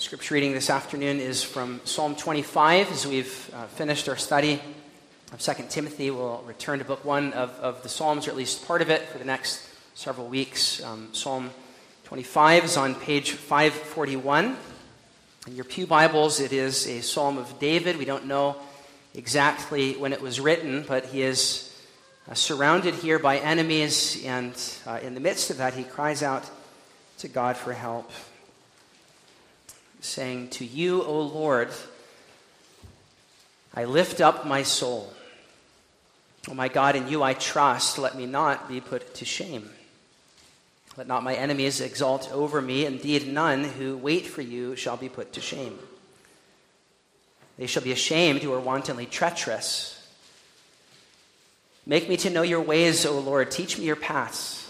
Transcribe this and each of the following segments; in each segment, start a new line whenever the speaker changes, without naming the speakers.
Scripture reading this afternoon is from Psalm 25. As we've uh, finished our study of 2 Timothy, we'll return to book one of, of the Psalms, or at least part of it, for the next several weeks. Um, Psalm 25 is on page 541. In your Pew Bibles, it is a Psalm of David. We don't know exactly when it was written, but he is uh, surrounded here by enemies, and uh, in the midst of that, he cries out to God for help, saying, To you, O Lord, I lift up my soul. O my God, in you I trust. Let me not be put to shame. Let not my enemies exalt over me. Indeed, none who wait for you shall be put to shame. They shall be ashamed who are wantonly treacherous. Make me to know your ways, O Lord. Teach me your paths.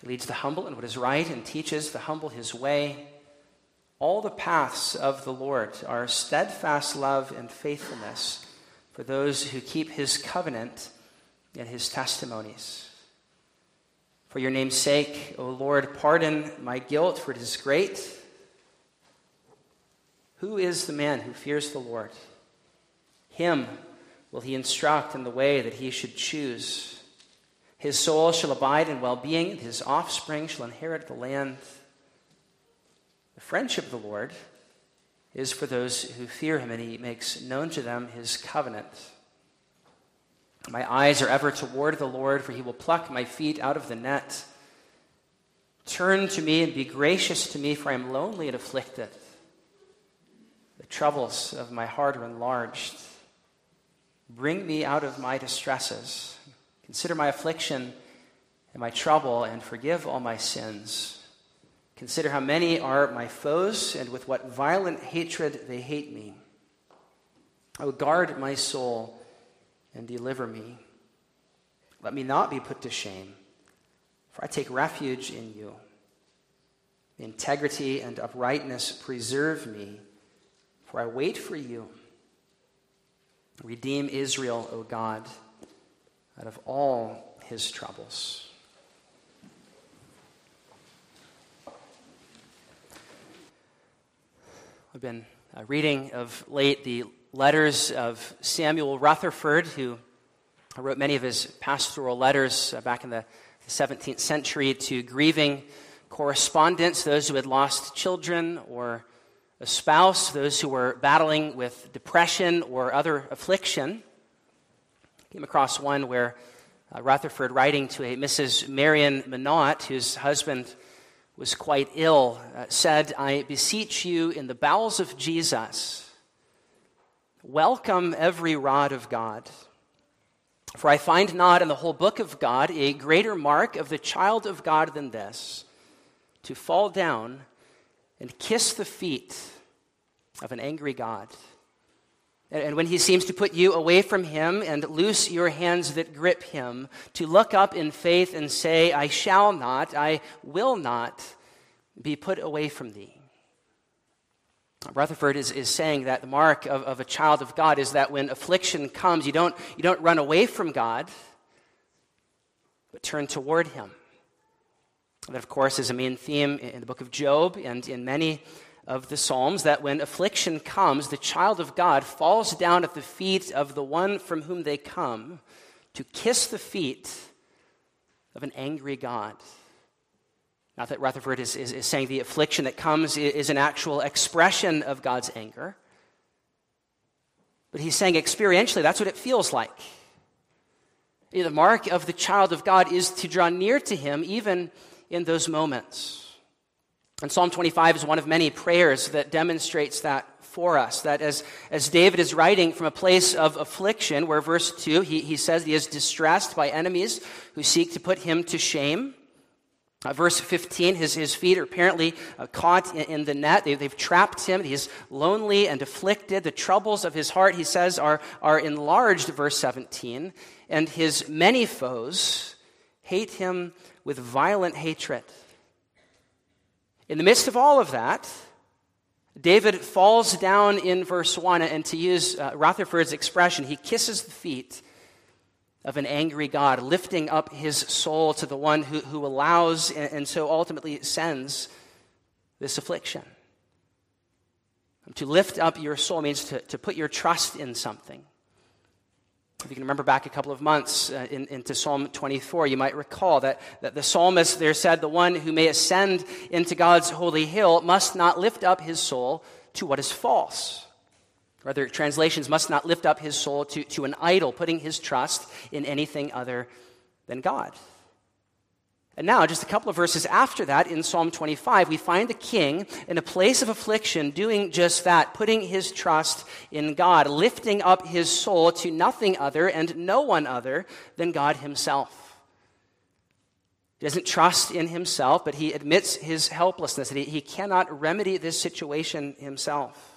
He leads the humble in what is right and teaches the humble his way. All the paths of the Lord are steadfast love and faithfulness for those who keep his covenant and his testimonies. For your name's sake, O Lord, pardon my guilt, for it is great. Who is the man who fears the Lord? Him will he instruct in the way that he should choose. His soul shall abide in well being, his offspring shall inherit the land. The friendship of the Lord is for those who fear him, and he makes known to them his covenant. My eyes are ever toward the Lord, for he will pluck my feet out of the net. Turn to me and be gracious to me, for I am lonely and afflicted. The troubles of my heart are enlarged. Bring me out of my distresses. Consider my affliction and my trouble, and forgive all my sins. Consider how many are my foes, and with what violent hatred they hate me. O guard my soul and deliver me. Let me not be put to shame, for I take refuge in you. Integrity and uprightness preserve me, for I wait for you. Redeem Israel, O God out of all his troubles. I've been uh, reading of late the letters of Samuel Rutherford, who wrote many of his pastoral letters uh, back in the 17th century to grieving correspondents, those who had lost children or a spouse, those who were battling with depression or other affliction came across one where uh, Rutherford, writing to a Mrs. Marion M'Naught, whose husband was quite ill, uh, said, I beseech you in the bowels of Jesus, welcome every rod of God. For I find not in the whole book of God a greater mark of the child of God than this to fall down and kiss the feet of an angry God. And when he seems to put you away from him and loose your hands that grip him, to look up in faith and say, I shall not, I will not be put away from thee. Rutherford is, is saying that the mark of, of a child of God is that when affliction comes, you don't, you don't run away from God, but turn toward him. That, of course, is a main theme in the book of Job and in many of the Psalms that when affliction comes, the child of God falls down at the feet of the one from whom they come to kiss the feet of an angry God. Not that Rutherford is, is, is saying the affliction that comes is an actual expression of God's anger, but he's saying experientially that's what it feels like. The mark of the child of God is to draw near to him even in those moments. And Psalm 25 is one of many prayers that demonstrates that for us. That as, as David is writing from a place of affliction, where verse 2, he, he says he is distressed by enemies who seek to put him to shame. Uh, verse 15, his, his feet are apparently uh, caught in, in, the net. They, have trapped him. He's lonely and afflicted. The troubles of his heart, he says, are, are enlarged, verse 17. And his many foes hate him with violent hatred. In the midst of all of that, David falls down in verse 1, and to use uh, Rutherford's expression, he kisses the feet of an angry God, lifting up his soul to the one who, who allows and, and so ultimately sends this affliction. To lift up your soul means to, to put your trust in something. If you can remember back a couple of months uh, in, into Psalm 24, you might recall that, that the psalmist there said, The one who may ascend into God's holy hill must not lift up his soul to what is false or other translations, must not lift up his soul to, to an idol, putting his trust in anything other than God. And now, just a couple of verses after that, in Psalm 25, we find the king in a place of affliction doing just that, putting his trust in God, lifting up his soul to nothing other and no one other than God himself. He doesn't trust in himself, but he admits his helplessness, that he, he cannot remedy this situation himself.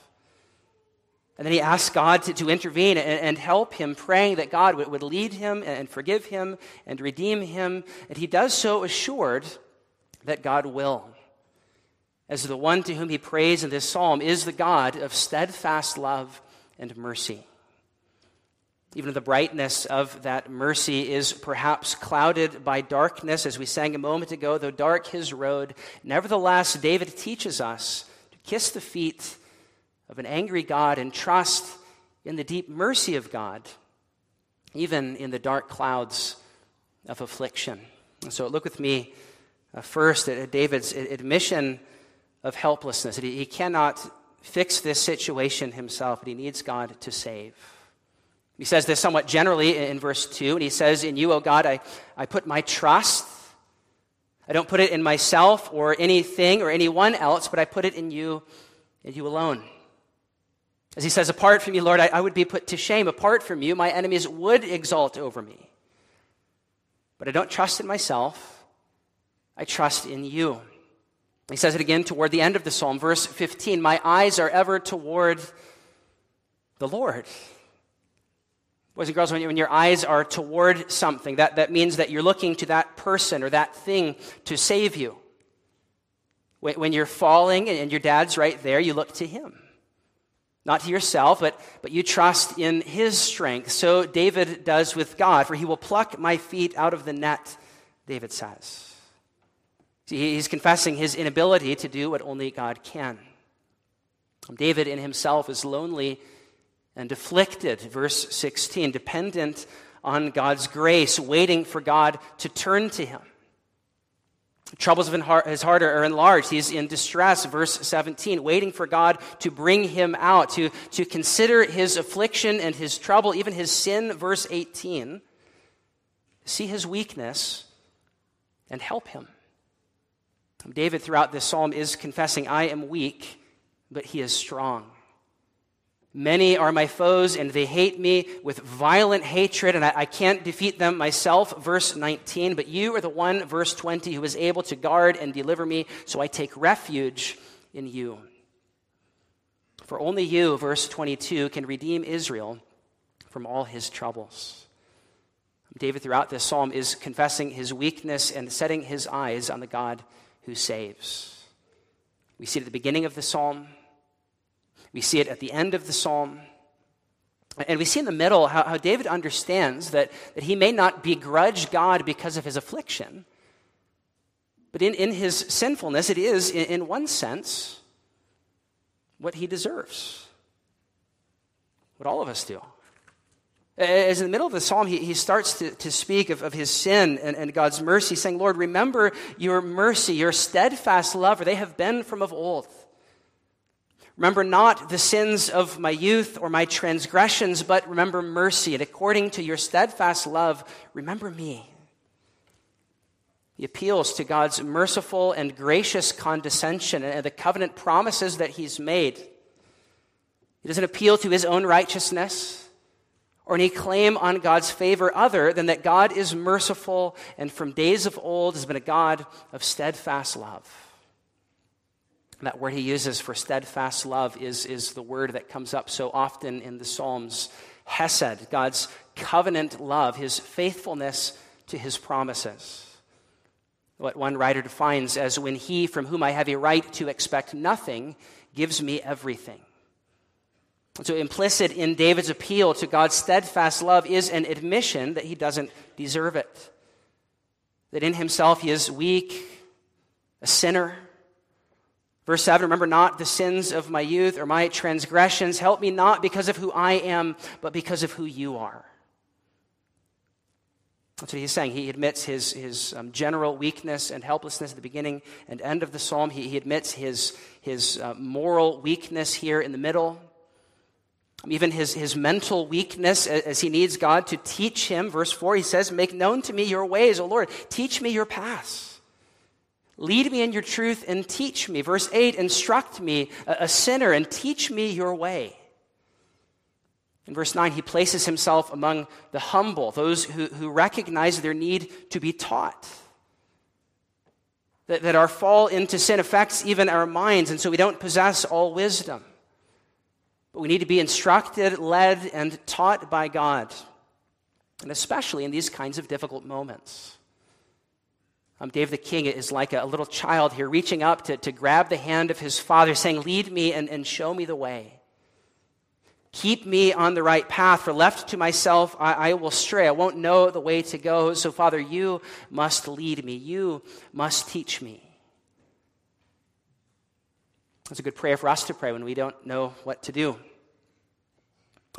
And then he asks God to, to intervene and, and, help him, praying that God would, would lead him and forgive him and redeem him. And he does so assured that God will. As the one to whom he prays in this psalm is the God of steadfast love and mercy. Even the brightness of that mercy is perhaps clouded by darkness, as we sang a moment ago, though dark his road. Nevertheless, David teaches us to kiss the feet of an angry God and trust in the deep mercy of God, even in the dark clouds of affliction. And so look with me uh, first at David's admission of helplessness. He, he cannot fix this situation himself, but he needs God to save. He says this somewhat generally in verse 2, and he says, In you, O God, I, I put my trust. I don't put it in myself or anything or anyone else, but I put it in you and you alone. As he says, Apart from you, Lord, I, I would be put to shame. Apart from you, my enemies would exalt over me. But I don't trust in myself, I trust in you. He says it again toward the end of the psalm, verse 15 My eyes are ever toward the Lord. Boys and girls, when, you, when your eyes are toward something, that, that means that you're looking to that person or that thing to save you. When, when you're falling and your dad's right there, you look to him. Not to yourself, but, but you trust in his strength. So David does with God, for he will pluck my feet out of the net, David says. See, he's confessing his inability to do what only God can. David in himself is lonely and afflicted, verse 16, dependent on God's grace, waiting for God to turn to him. Troubles of his heart are enlarged. He's in distress, verse 17, waiting for God to bring him out, to, to consider his affliction and his trouble, even his sin, verse 18, see his weakness and help him. David, throughout this psalm, is confessing, I am weak, but he is strong. Many are my foes, and they hate me with violent hatred, and I, I, can't defeat them myself. Verse 19. But you are the one, verse 20, who is able to guard and deliver me, so I take refuge in you. For only you, verse 22, can redeem Israel from all his troubles. David, throughout this psalm, is confessing his weakness and setting his eyes on the God who saves. We see at the beginning of the psalm we see it at the end of the psalm. And we see in the middle how, how David understands that, that he may not begrudge God because of his affliction, but in, in his sinfulness, it is, in, in one sense, what he deserves. What all of us do. As in the middle of the psalm, he, he starts to, to speak of, of his sin and, and God's mercy, saying, Lord, remember your mercy, your steadfast love, for they have been from of old. Remember not the sins of my youth or my transgressions, but remember mercy. And according to your steadfast love, remember me. He appeals to God's merciful and gracious condescension and the covenant promises that He's made. He doesn't appeal to His own righteousness or any claim on God's favor other than that God is merciful and from days of old has been a God of steadfast love. That word he uses for steadfast love is, is the word that comes up so often in the Psalms Hesed, God's covenant love, his faithfulness to his promises. What one writer defines as when he, from whom I have a right to expect nothing, gives me everything. So, implicit in David's appeal to God's steadfast love is an admission that he doesn't deserve it. That in himself he is weak, a sinner. Verse 7 Remember not the sins of my youth or my transgressions. Help me not because of who I am, but because of who you are. That's what he's saying. He admits his, his um, general weakness and helplessness at the beginning and end of the psalm. He, he admits his, his uh, moral weakness here in the middle even his, his mental weakness as he needs God to teach him. Verse 4, he says, Make known to me your ways, O Lord. Teach me your paths. Lead me in your truth and teach me. Verse 8, instruct me, a sinner, and teach me your way. In verse 9, he places himself among the humble, those who, who recognize their need to be taught. That, that our fall into sin affects even our minds, and so we don't possess all wisdom. But we need to be instructed, led, and taught by God, and especially in these kinds of difficult moments. Um, David the king is like a, little child here, reaching up to, to grab the hand of his father, saying, Lead me and, and show me the way. Keep me on the right path, for left to myself, I, I will stray. I won't know the way to go. So, Father, you must lead me. You must teach me. It's a good prayer for us to pray when we don't know what to do.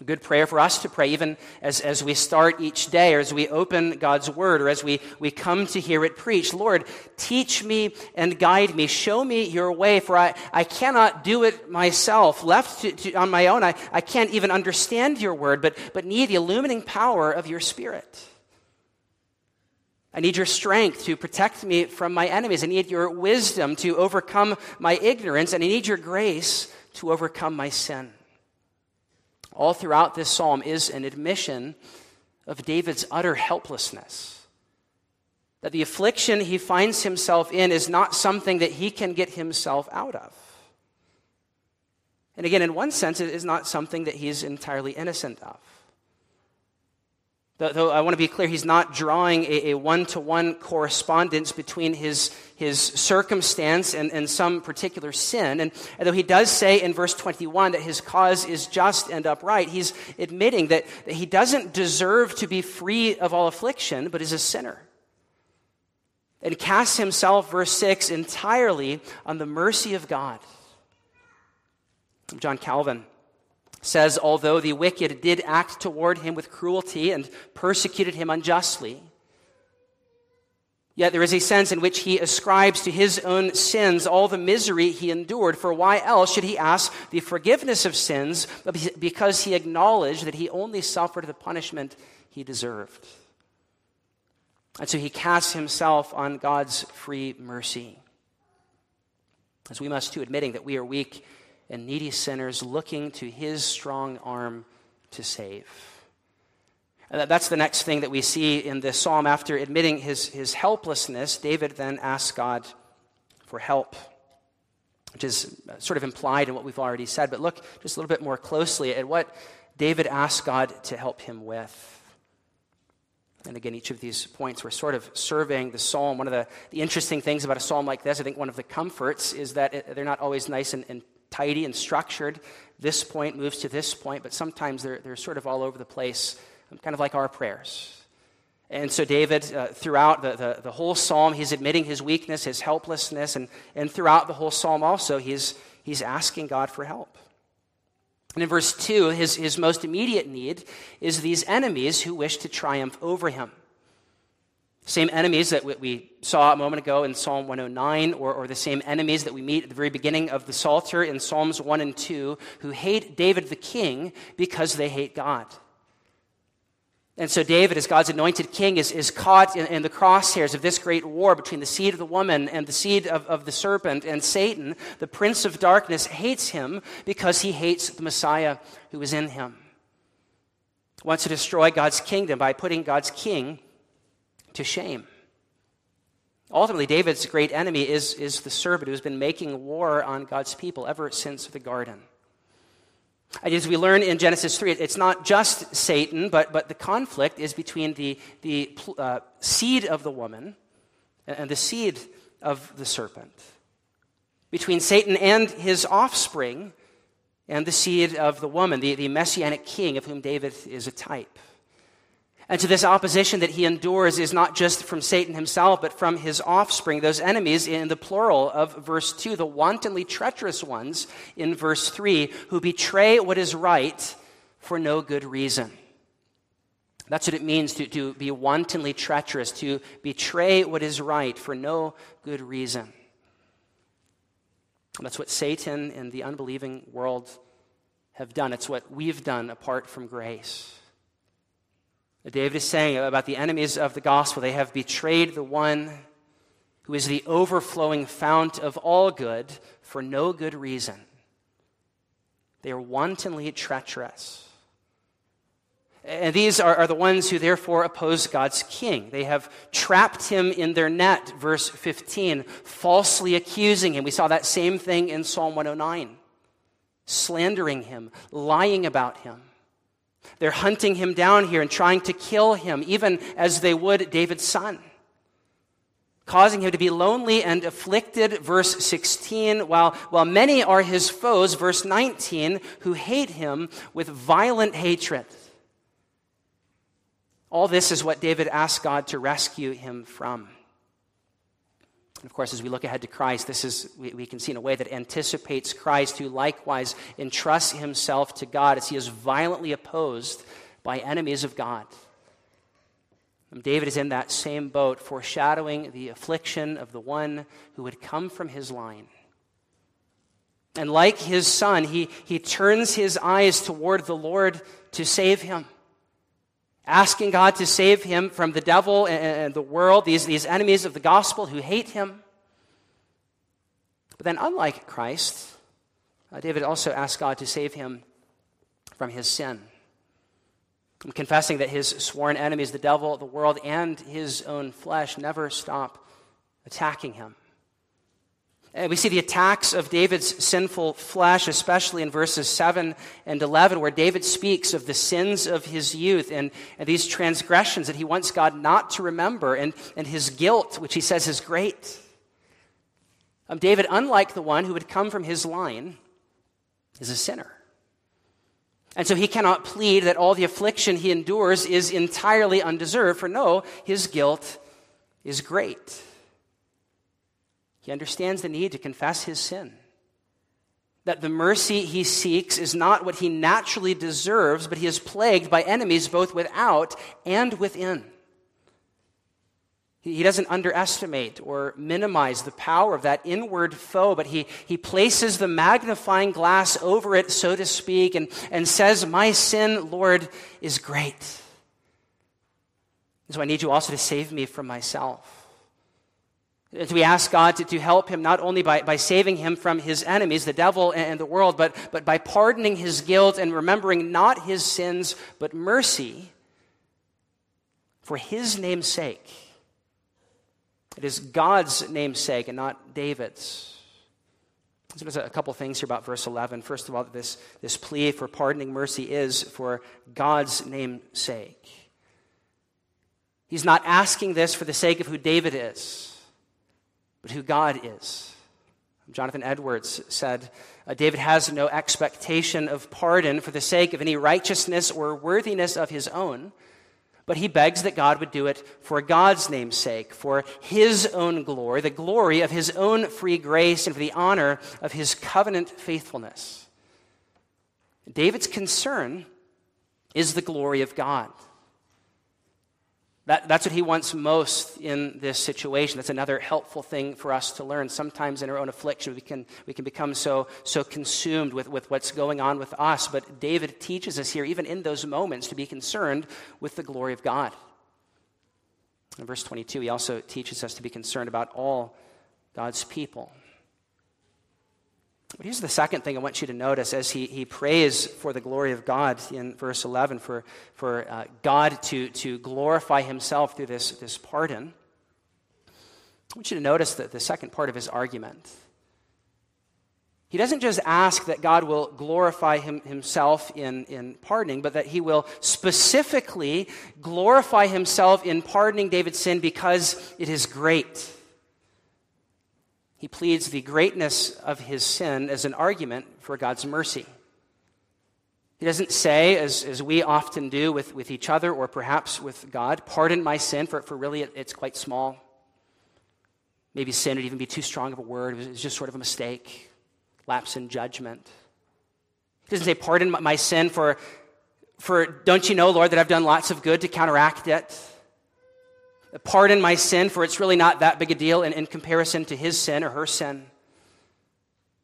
A good prayer for us to pray, even as, as we start each day, or as we open God's Word, or as we, we come to hear it preached. Lord, teach me and guide me. Show me your way, for I, I cannot do it myself. Left to, to, on my own, I, I can't even understand your Word, but, but need the illumining power of your Spirit. I need your strength to protect me from my enemies. I need your wisdom to overcome my ignorance, and I need your grace to overcome my sin. All throughout this psalm is an admission of David's utter helplessness. That the affliction he finds himself in is not something that he can get himself out of. And again, in one sense, it is not something that he is entirely innocent of. Though I want to be clear, he's not drawing a one to one correspondence between his, his circumstance and, and some particular sin. And though he does say in verse 21 that his cause is just and upright, he's admitting that, that he doesn't deserve to be free of all affliction, but is a sinner. And casts himself, verse 6, entirely on the mercy of God. John Calvin says, although the wicked did act toward him with cruelty and persecuted him unjustly, yet there is a sense in which he ascribes to his own sins all the misery he endured. For why else should he ask the forgiveness of sins but because he acknowledged that he only suffered the punishment he deserved? And so he casts himself on God's free mercy. As we must too, admitting that we are weak and needy sinners looking to his strong arm to save. And that's the next thing that we see in this psalm. After admitting his, his helplessness, David then asks God for help, which is sort of implied in what we've already said. But look just a little bit more closely at what David asks God to help him with. And again, each of these points, we're sort of surveying the psalm. One of the, the interesting things about a psalm like this, I think one of the comforts is that it, they're not always nice and, and tidy and structured. This point moves to this point, but sometimes they're, they're sort of all over the place, kind of like our prayers. And so, David, uh, throughout the, the, the, whole psalm, he's admitting his weakness, his helplessness, and, and throughout the whole psalm also, he's, he's asking God for help. And in verse 2, his, his most immediate need is these enemies who wish to triumph over him. Same enemies that we saw a moment ago in Psalm 109, or, or, the same enemies that we meet at the very beginning of the Psalter in Psalms 1 and 2, who hate David the king because they hate God. And so David, as God's anointed king, is, is caught in, in the crosshairs of this great war between the seed of the woman and the seed of, of the serpent. And Satan, the prince of darkness, hates him because he hates the Messiah who is in him. wants to destroy God's kingdom by putting God's king to shame. Ultimately, David's great enemy is, is the serpent who has been making war on God's people ever since the garden. And As we learn in Genesis 3, it's not just Satan, but, but the conflict is between the, the uh, seed of the woman and the seed of the serpent, between Satan and his offspring and the seed of the woman, the, the messianic king of whom David is a type. And so, this opposition that he endures is not just from Satan himself, but from his offspring, those enemies in the plural of verse 2, the wantonly treacherous ones in verse 3, who betray what is right for no good reason. That's what it means to, to be wantonly treacherous, to betray what is right for no good reason. That's what Satan and the unbelieving world have done. It's what we've done apart from grace. David is saying about the enemies of the gospel, they have betrayed the one who is the overflowing fount of all good for no good reason. They are wantonly treacherous. And these are, are, the ones who therefore oppose God's king. They have trapped him in their net, verse 15, falsely accusing him. We saw that same thing in Psalm 109, slandering him, lying about him. They're hunting him down here and trying to kill him, even as they would David's son, causing him to be lonely and afflicted, verse 16, while, while many are his foes, verse 19, who hate him with violent hatred. All this is what David asked God to rescue him from. And of course, as we look ahead to Christ, this is, we, we, can see in a way that anticipates Christ, who likewise entrusts himself to God as he is violently opposed by enemies of God. And David is in that same boat, foreshadowing the affliction of the one who would come from his line. And like his son, he, he turns his eyes toward the Lord to save him asking God to save him from the devil and the world, these, these enemies of the gospel who hate him. But then, unlike Christ, uh, David also asked God to save him from his sin. I'm confessing that his sworn enemies, the devil, the world, and his own flesh, never stop attacking him. And we see the attacks of David's sinful flesh, especially in verses 7 and 11, where David speaks of the sins of his youth and, and these transgressions that he wants God not to remember, and, and his guilt, which he says is great. Um, David, unlike the one who would come from his line, is a sinner. And so he cannot plead that all the affliction he endures is entirely undeserved, for no, his guilt is great. He understands the need to confess his sin. That the mercy he seeks is not what he naturally deserves, but he is plagued by enemies both without and within. He doesn't underestimate or minimize the power of that inward foe, but he, he places the magnifying glass over it, so to speak, and, and says, My sin, Lord, is great. so I need you also to save me from myself. As we ask God to, to help him not only by, by saving him from his enemies, the devil and the world, but, but by pardoning his guilt and remembering not his sins, but mercy for his name's sake. It is God's name's sake and not David's. So there's a couple things here about verse 11. First of all, this, this plea for pardoning mercy is for God's name's sake. He's not asking this for the sake of who David is but who God is. Jonathan Edwards said, uh, David has no expectation of pardon for the sake of any righteousness or worthiness of his own, but he begs that God would do it for God's name's sake, for his own glory, the glory of his own free grace, and for the honor of his covenant faithfulness. David's concern is the glory of God. That, that's what he wants most in this situation. That's another helpful thing for us to learn. Sometimes in our own affliction, we can, we can become so, so consumed with, with what's going on with us. But David teaches us here, even in those moments, to be concerned with the glory of God. In verse 22, he also teaches us to be concerned about all God's people. But here's the second thing I want you to notice as he, he prays for the glory of God in verse 11, for, for uh, God to, to glorify himself through this, this pardon. I want you to notice that the second part of his argument. He doesn't just ask that God will glorify him, himself in, in pardoning, but that he will specifically glorify himself in pardoning David's sin because it is great. He pleads the greatness of his sin as an argument for God's mercy. He doesn't say, as, as we often do with, with each other or perhaps with God, pardon my sin, for, for really it, it's quite small. Maybe sin would even be too strong of a word. It was just sort of a mistake lapse in judgment. He doesn't say, Pardon my sin for, for, don't you know, Lord, that I've done lots of good to counteract it? Pardon my sin, for it's really not that big a deal in, in comparison to his sin or her sin.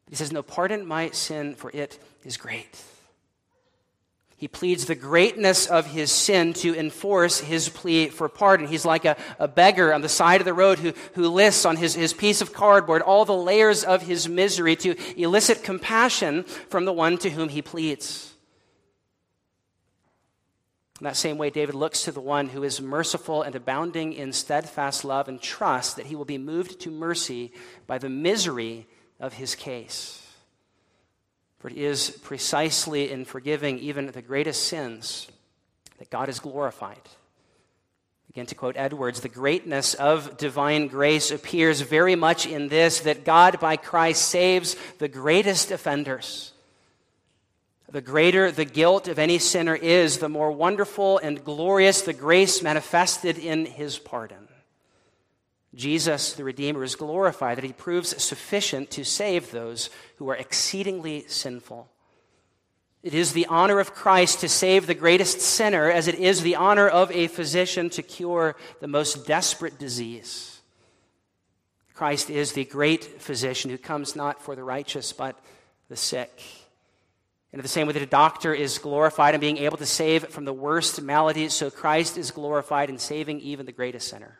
He says, No, pardon my sin, for it is great. He pleads the greatness of his sin to enforce his plea for pardon. He's like a, a beggar on the side of the road who, who lists on his, his piece of cardboard all the layers of his misery to elicit compassion from the one to whom he pleads. In that same way, David looks to the one who is merciful and abounding in steadfast love and trust that he will be moved to mercy by the misery of his case. For it is precisely in forgiving even the greatest sins that God is glorified. Again, to quote Edwards, the greatness of divine grace appears very much in this that God by Christ saves the greatest offenders. The greater the guilt of any sinner is, the more wonderful and glorious the grace manifested in his pardon. Jesus, the Redeemer, is glorified that he proves sufficient to save those who are exceedingly sinful. It is the honor of Christ to save the greatest sinner, as it is the honor of a physician to cure the most desperate disease. Christ is the great physician who comes not for the righteous, but the sick. And in the same way that a doctor is glorified in being able to save from the worst maladies, so Christ is glorified in saving even the greatest sinner.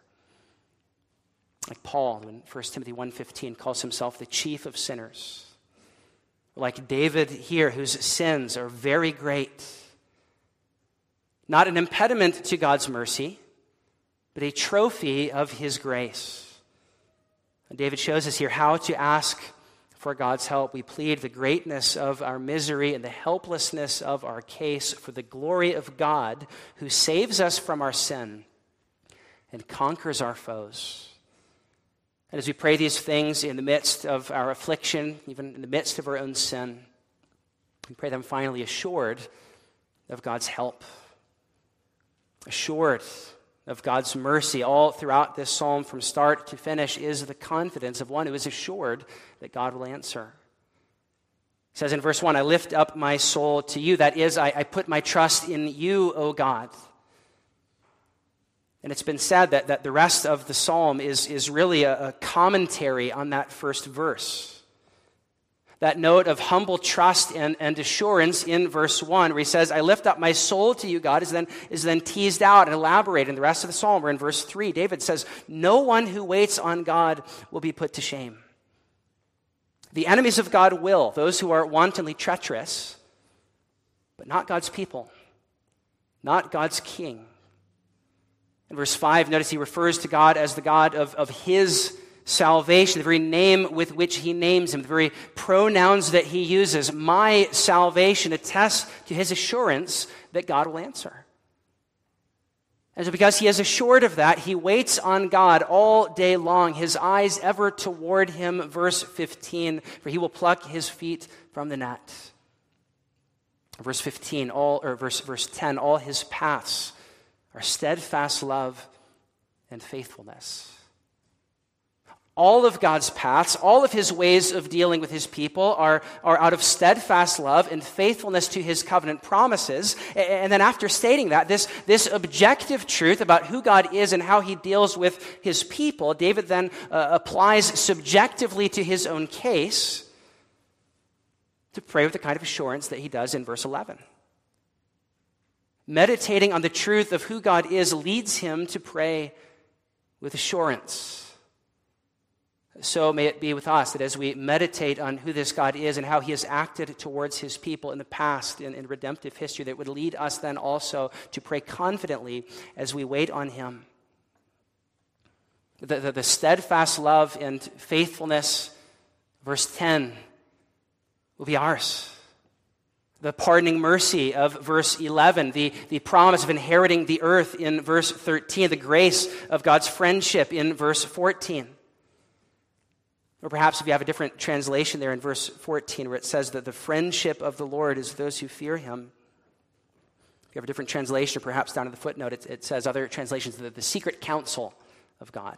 Like Paul in 1 Timothy 1:15 calls himself the chief of sinners. Like David here whose sins are very great. Not an impediment to God's mercy, but a trophy of his grace. And David shows us here how to ask for God's help. We plead the greatness of our misery and the helplessness of our case for the glory of God who saves us from our sin and conquers our foes. And as we pray these things in the midst of our affliction, even in the midst of our own sin, we pray them finally assured of God's help, assured of God's mercy. All throughout this psalm, from start to finish, is the confidence of one who is assured that God will answer. He says in verse 1 I lift up my soul to you. That is, I, I put my trust in you, O God. And it's been said that, that the rest of the psalm is, is really a, a commentary on that first verse. That note of humble trust and, and assurance in verse 1, where he says, I lift up my soul to you, God, is then, is then teased out and elaborated in the rest of the psalm. Where in verse 3, David says, No one who waits on God will be put to shame. The enemies of God will, those who are wantonly treacherous, but not God's people, not God's king. In verse 5, notice he refers to God as the God of, of his salvation, the very name with which he names him, the very pronouns that he uses. My salvation attests to his assurance that God will answer. And so, because he is assured of that, he waits on God all day long, his eyes ever toward him. Verse 15, for he will pluck his feet from the net. Verse 15, all, or verse, verse 10, all his paths are steadfast love and faithfulness. All of God's paths, all of his ways of dealing with his people are, are out of steadfast love and faithfulness to his covenant promises. And then, after stating that, this, this objective truth about who God is and how he deals with his people, David then uh, applies subjectively to his own case to pray with the kind of assurance that he does in verse 11 meditating on the truth of who God is leads him to pray with assurance. So may it be with us that as we meditate on who this God is and how he has acted towards his people in the past in, in redemptive history, that would lead us then also to pray confidently as we wait on him. The, the, the steadfast love and faithfulness, verse 10, will be ours. The pardoning mercy of verse 11, the, the promise of inheriting the earth in verse 13, the grace of God's friendship in verse 14. Or perhaps if you have a different translation there in verse 14 where it says that the friendship of the Lord is those who fear him. If you have a different translation, or perhaps down in the footnote, it, it says other translations that the secret counsel of God.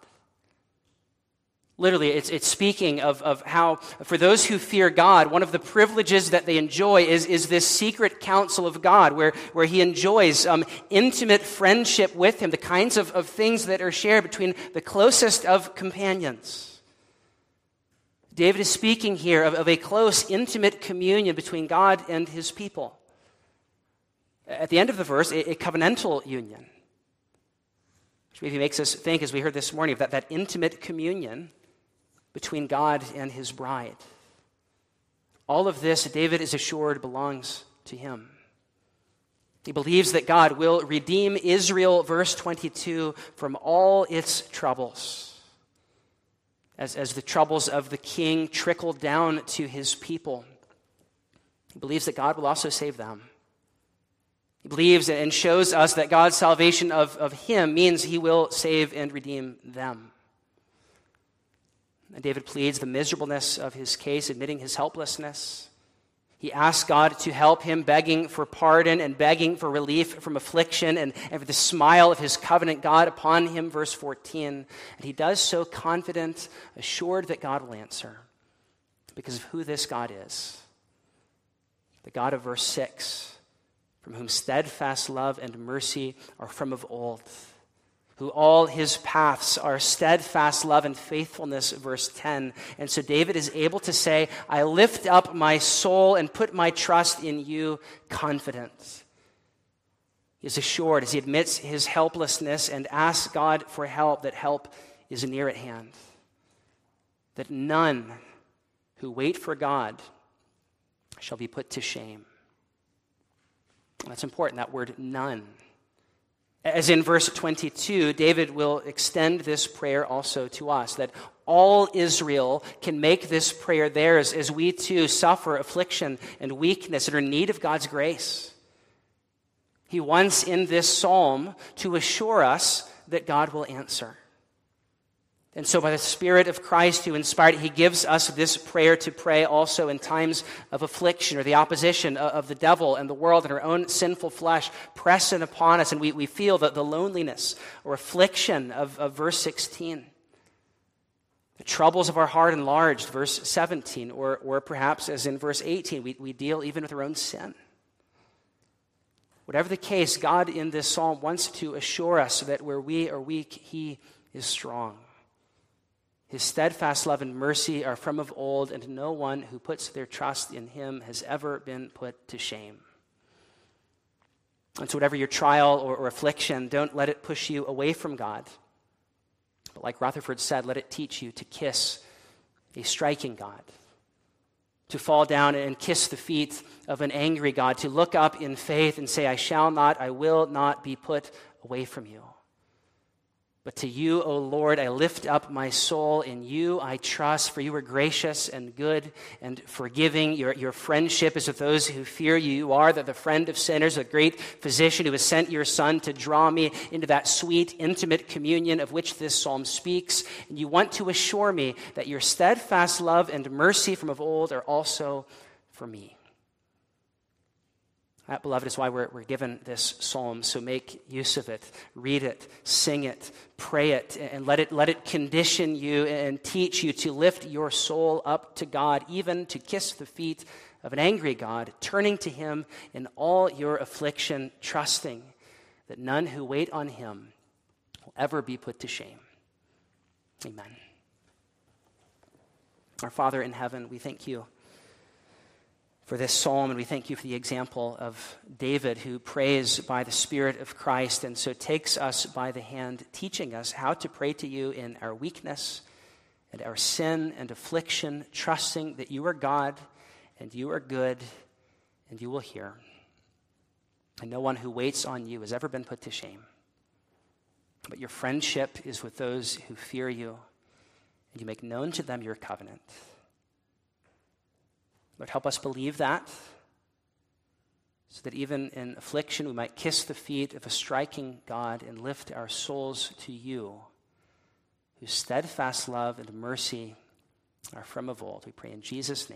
Literally, it's, it's speaking of, of how, for those who fear God, one of the privileges that they enjoy is, is this secret counsel of God, where, where He enjoys um, intimate friendship with Him, the kinds of, of things that are shared between the closest of companions. David is speaking here of, of a close, intimate communion between God and his people. At the end of the verse, a, a covenantal union, which maybe makes us think, as we heard this morning, of that, that intimate communion between God and his bride. All of this, David is assured, belongs to him. He believes that God will redeem Israel, verse 22, from all its troubles as, as the troubles of the king trickle down to his people. He believes that God will also save them. He believes and shows us that God's salvation of, of him means he will save and redeem them. And David pleads the miserableness of his case, admitting his helplessness. He asks God to help him, begging for pardon and begging for relief from affliction and, and for the smile of his covenant God upon him, verse 14. And he does so confident, assured that God will answer because of who this God is. The God of verse 6, from whom steadfast love and mercy are from of old who all his paths are steadfast love and faithfulness, verse 10. And so David is able to say, I lift up my soul and put my trust in you, confidence. He is assured as he admits his helplessness and asks God for help that help is near at hand. That none who wait for God shall be put to shame. That's important, that word none. As in verse 22, David will extend this prayer also to us that all Israel can make this prayer theirs as we too suffer affliction and weakness and are in need of God's grace. He wants in this psalm to assure us that God will answer. And so, by the Spirit of Christ who inspired it, He gives us this prayer to pray also in times of affliction or the opposition of the devil and the world and our own sinful flesh pressing upon us. And we, we feel the, the loneliness or affliction of, of verse 16. The troubles of our heart enlarged, verse 17. Or, or perhaps, as in verse 18, we, we deal even with our own sin. Whatever the case, God in this psalm wants to assure us that where we are weak, He is strong. His steadfast love and mercy are from of old, and no one who puts their trust in him has ever been put to shame. And so, whatever your trial or, or affliction, don't let it push you away from God. But, like Rutherford said, let it teach you to kiss a striking God, to fall down and kiss the feet of an angry God, to look up in faith and say, I shall not, I will not be put away from you. But to you, O Lord, I lift up my soul. In you I trust, for you are gracious and good and forgiving. Your, your friendship is with those who fear you. You are the, the friend of sinners, a great physician who has sent your Son to draw me into that sweet, intimate communion of which this psalm speaks. And you want to assure me that your steadfast love and mercy from of old are also for me. Beloved, is why we're, we're given this psalm. So make use of it, read it, sing it, pray it, and let it, let it condition you and teach you to lift your soul up to God, even to kiss the feet of an angry God, turning to Him in all your affliction, trusting that none who wait on Him will ever be put to shame. Amen. Our Father in heaven, we thank you for this psalm, and we thank you for the example of David, who prays by the Spirit of Christ and so takes us by the hand, teaching us how to pray to you in our weakness and our sin and affliction, trusting that you are God and you are good and you will hear. And no one who waits on you has ever been put to shame. But your friendship is with those who fear you, and you make known to them your covenant. Lord, help us believe that, so that even in affliction we might kiss the feet of a striking God and lift our souls to you, whose steadfast love and mercy are from of old. We pray in Jesus' name.